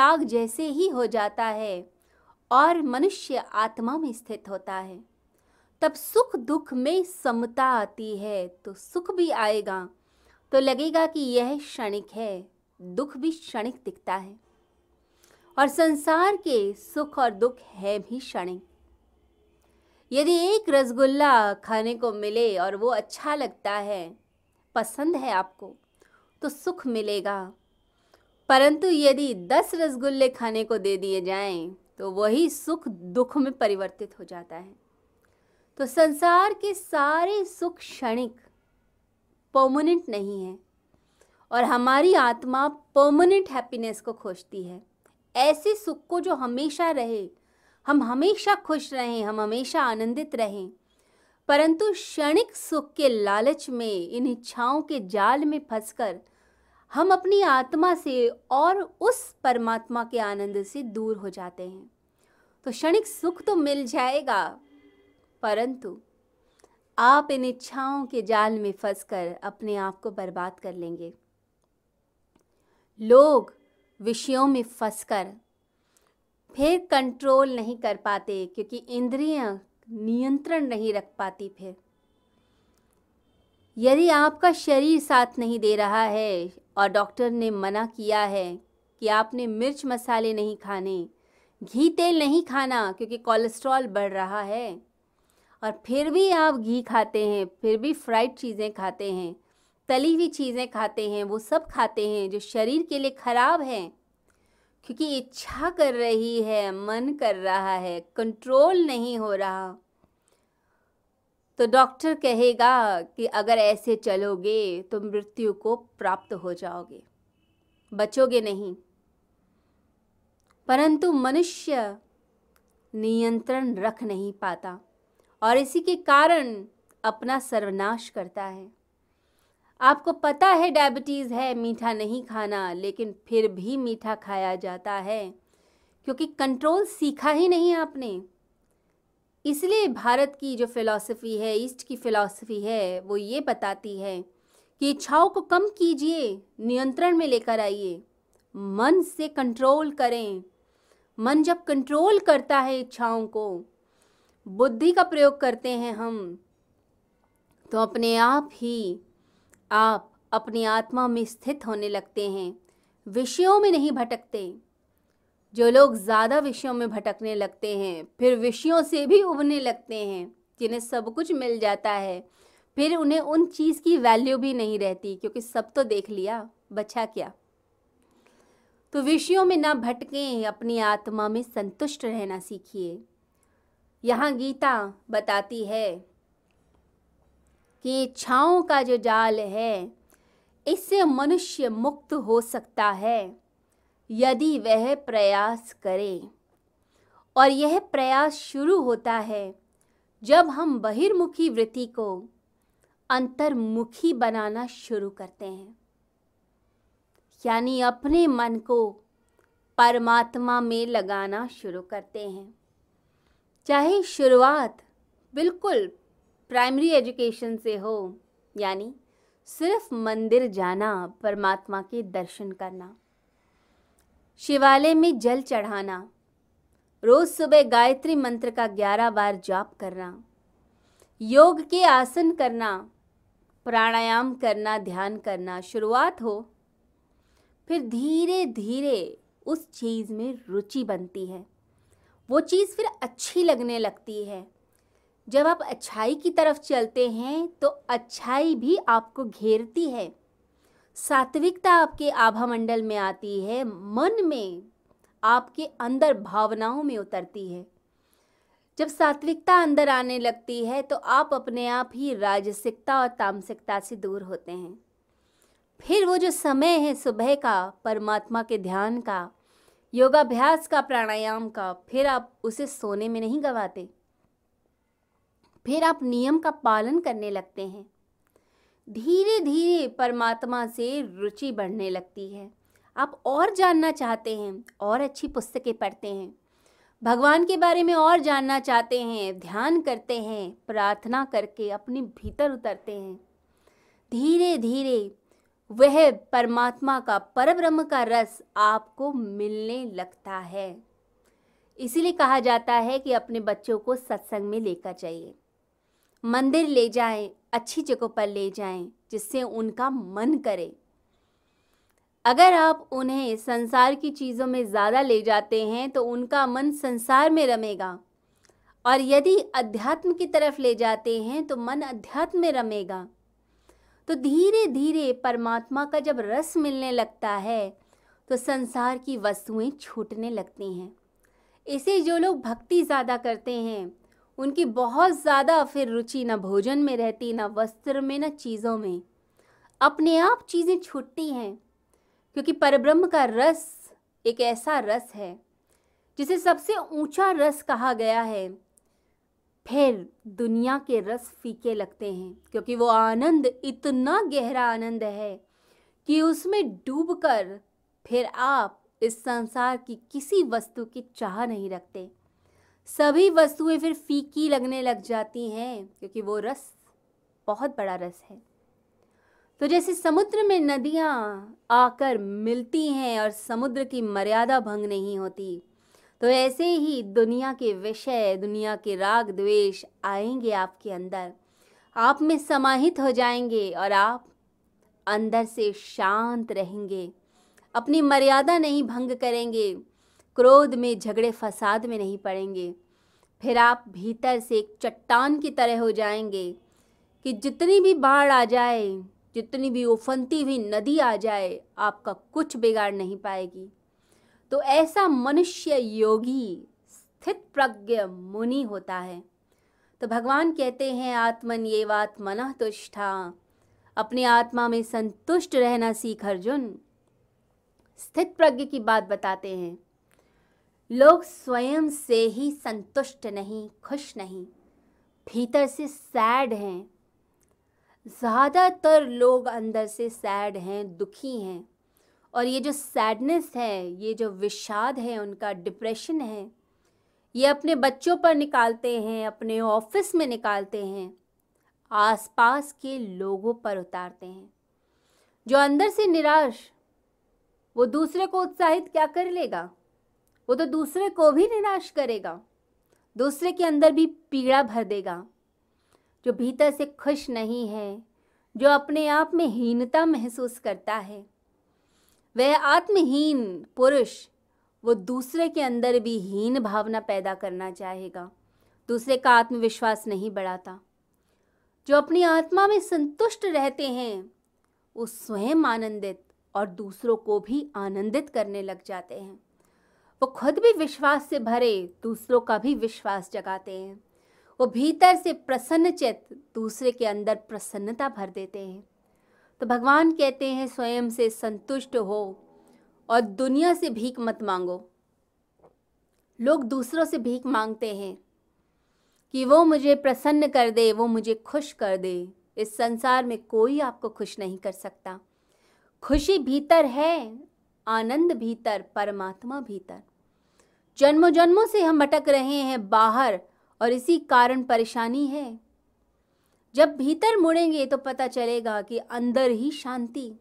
आग जैसे ही हो जाता है और मनुष्य आत्मा में स्थित होता है। तब सुख दुख में समता आती है तो सुख भी आएगा। तो लगेगा कि यह क्षणिक है, दुख भी क्षणिक दिखता है। और संसार के सुख और दुख है भी क्षणिक। यदि एक रसगुल्ला खाने को मिले और वो अच्छा लगता है, पसंद है आपको तो सुख मिलेगा। परंतु यदि दस रसगुल्ले खाने को दे दिए जाएँ तो वही सुख दुख में परिवर्तित हो जाता है। तो संसार के सारे सुख क्षणिक परमानेंट नहीं है और हमारी आत्मा परमानेंट हैप्पीनेस को खोजती है। ऐसे सुख को जो हमेशा रहे, हम हमेशा खुश रहें, हम हमेशा आनंदित रहें, परंतु क्षणिक सुख के लालच में, इन इच्छाओं के जाल में फंसकर हम अपनी आत्मा से और उस परमात्मा के आनंद से दूर हो जाते हैं। तो क्षणिक सुख तो मिल जाएगा, परंतु आप इन इच्छाओं के जाल में फंसकर अपने आप को बर्बाद कर लेंगे। लोग विषयों में फंसकर फिर कंट्रोल नहीं कर पाते, क्योंकि इंद्रियाँ नियंत्रण नहीं रख पाती फिर। यदि आपका शरीर साथ नहीं दे रहा है और डॉक्टर ने मना किया है कि आपने मिर्च मसाले नहीं खाने, घी तेल नहीं खाना क्योंकि कोलेस्ट्रॉल बढ़ रहा है। और फिर भी आप घी खाते हैं, फिर भी फ्राइड चीज़ें खाते हैं, तली हुई चीज़ें खाते हैं, वो सब खाते हैं जो शरीर के लिए ख़राब हैं। क्योंकि इच्छा कर रही है, मन कर रहा है कंट्रोल नहीं हो रहा। तो डॉक्टर कहेगा कि अगर ऐसे चलोगे तो मृत्यु को प्राप्त हो जाओगे। बचोगे नहीं। परंतु मनुष्य नियंत्रण रख नहीं पाता और इसी के कारण अपना सर्वनाश करता है। आपको पता है डायबिटीज़ है, मीठा नहीं खाना, लेकिन फिर भी मीठा खाया जाता है, क्योंकि कंट्रोल सीखा ही नहीं आपने। इसलिए भारत की जो फ़िलॉसफ़ी है, ईस्ट की फ़िलॉसफ़ी है, वो ये बताती है कि इच्छाओं को कम कीजिए, नियंत्रण में लेकर आइए। मन से कंट्रोल करें। मन जब कंट्रोल करता है इच्छाओं को, बुद्धि का प्रयोग करते हैं हम तो अपने आप ही आप अपनी आत्मा में स्थित होने लगते हैं। विषयों में नहीं भटकते। जो लोग ज़्यादा विषयों में भटकने लगते हैं, फिर विषयों से भी उबने लगते हैं, जिन्हें सब कुछ मिल जाता है, फिर उन्हें उन चीज़ की वैल्यू भी नहीं रहती, क्योंकि सब तो देख लिया, बचा क्या? तो विषयों में ना भटकें, अपनी आत्मा में संतुष्ट रहना सीखिए। यहाँ गीता बताती है कि इच्छाओं का जो जाल है, इससे मनुष्य मुक्त हो सकता है। यदि वह प्रयास करे। और यह प्रयास शुरू होता है जब हम बहिर्मुखी वृत्ति को अंतर्मुखी बनाना शुरू करते हैं। यानी अपने मन को परमात्मा में लगाना शुरू करते हैं। चाहे शुरुआत बिल्कुल प्राइमरी एजुकेशन से हो, यानी सिर्फ़ मंदिर जाना, परमात्मा के दर्शन करना। शिवालय में जल चढ़ाना। रोज सुबह गायत्री मंत्र का ग्यारह बार जाप करना। योग के आसन करना, प्राणायाम करना, ध्यान करना, शुरुआत हो, फिर धीरे धीरे उस चीज़ में रुचि बनती है। वो चीज़ फिर अच्छी लगने लगती है। जब आप अच्छाई की तरफ़ चलते हैं तो अच्छाई भी आपको घेरती है। सात्विकता आपके आभा मंडल में आती है, मन में आपके अंदर भावनाओं में उतरती है। जब सात्विकता अंदर आने लगती है तो आप अपने आप ही राजसिकता और तामसिकता से दूर होते हैं। फिर वो जो समय है, सुबह का, परमात्मा के ध्यान का, योगाभ्यास का, प्राणायाम का, फिर आप उसे सोने में नहीं गवाते। फिर आप नियम का पालन करने लगते हैं। धीरे धीरे परमात्मा से रुचि बढ़ने लगती है। आप और जानना चाहते हैं, और अच्छी पुस्तकें पढ़ते हैं। भगवान के बारे में और जानना चाहते हैं, ध्यान करते हैं, प्रार्थना करके अपने भीतर उतरते हैं। धीरे धीरे वह परमात्मा का, परब्रह्म का रस आपको मिलने लगता है। इसीलिए कहा जाता है कि अपने बच्चों को सत्संग में लेकर जाइए। मंदिर ले जाएँ अच्छी जगहों पर ले जाएँ जिससे उनका मन करे। अगर आप उन्हें संसार की चीज़ों में ज़्यादा ले जाते हैं तो उनका मन संसार में रमेगा। और यदि अध्यात्म की तरफ़ ले जाते हैं तो मन अध्यात्म में रमेगा। तो धीरे धीरे परमात्मा का जब रस मिलने लगता है तो संसार की वस्तुएँ छूटने लगती हैं। इसे जो लोग भक्ति ज़्यादा करते हैं उनकी बहुत ज़्यादा फिर रुचि न भोजन में रहती, ना वस्त्र में, न चीज़ों में। अपने आप चीज़ें छूटती हैं, क्योंकि परब्रह्म का रस एक ऐसा रस है, जिसे सबसे ऊँचा रस कहा गया है। फिर दुनिया के रस फीके लगते हैं, क्योंकि वो आनंद, इतना गहरा आनंद है कि उसमें डूबकर फिर आप इस संसार की किसी वस्तु की चाह नहीं रखते। सभी वस्तुएँ फिर फीकी लगने लग जाती हैं, क्योंकि वो रस बहुत बड़ा रस है। तो जैसे समुद्र में नदियाँ आकर मिलती हैं और समुद्र की मर्यादा भंग नहीं होती तो ऐसे ही दुनिया के विषय, दुनिया के राग द्वेष आएँगे आपके अंदर। आप में समाहित हो जाएँगे और आप अंदर से शांत रहेंगे। अपनी मर्यादा नहीं भंग करेंगे। क्रोध में झगड़े फसाद में नहीं पड़ेंगे। फिर आप भीतर से एक चट्टान की तरह हो जाएँगे कि जितनी भी बाढ़ आ जाए, जितनी भी उफनती हुई नदी आ जाए, आपका कुछ बिगाड़ नहीं पाएगी। तो ऐसा मनुष्य योगी, स्थित प्रज्ञ मुनि होता है। तो भगवान कहते हैं, आत्मन ये बात मन तुष्ठा अपनी आत्मा में संतुष्ट रहना सीख अर्जुन। स्थित प्रज्ञ की बात बताते हैं। लोग स्वयं से ही संतुष्ट नहीं, खुश नहीं, भीतर से सैड हैं। ज़्यादातर लोग अंदर से सैड हैं, दुखी हैं। और ये जो सैडनेस है, ये जो विषाद है, उनका डिप्रेशन है। ये अपने बच्चों पर निकालते हैं, अपने ऑफ़िस में निकालते हैं, आसपास के लोगों पर उतारते हैं। जो अंदर से निराश, वो दूसरे को उत्साहित क्या कर लेगा? वो तो दूसरे को भी निराश करेगा, दूसरे के अंदर भी पीड़ा भर देगा, जो भीतर से खुश नहीं है, जो अपने आप में हीनता महसूस करता है। वह आत्महीन पुरुष वो दूसरे के अंदर भी हीन भावना पैदा करना चाहेगा, दूसरे का आत्मविश्वास नहीं बढ़ाता। जो अपनी आत्मा में संतुष्ट रहते हैं, वो स्वयं आनंदित और दूसरों को भी आनंदित करने लग जाते हैं। वो खुद भी विश्वास से भरे, दूसरों का भी विश्वास जगाते हैं। वो भीतर से प्रसन्न चित दूसरे के अंदर प्रसन्नता भर देते हैं। तो भगवान कहते हैं, स्वयं से संतुष्ट हो और दुनिया से भीख मत मांगो। लोग दूसरों से भीख मांगते हैं कि वो मुझे प्रसन्न कर दे, वो मुझे खुश कर दे। इस संसार में कोई आपको खुश नहीं कर सकता। खुशी भीतर है, आनंद भीतर, परमात्मा भीतर। जन्मों जन्मों से हम भटक रहे हैं बाहर और इसी कारण परेशानी है। जब भीतर मुड़ेंगे तो पता चलेगा कि अंदर ही शांति।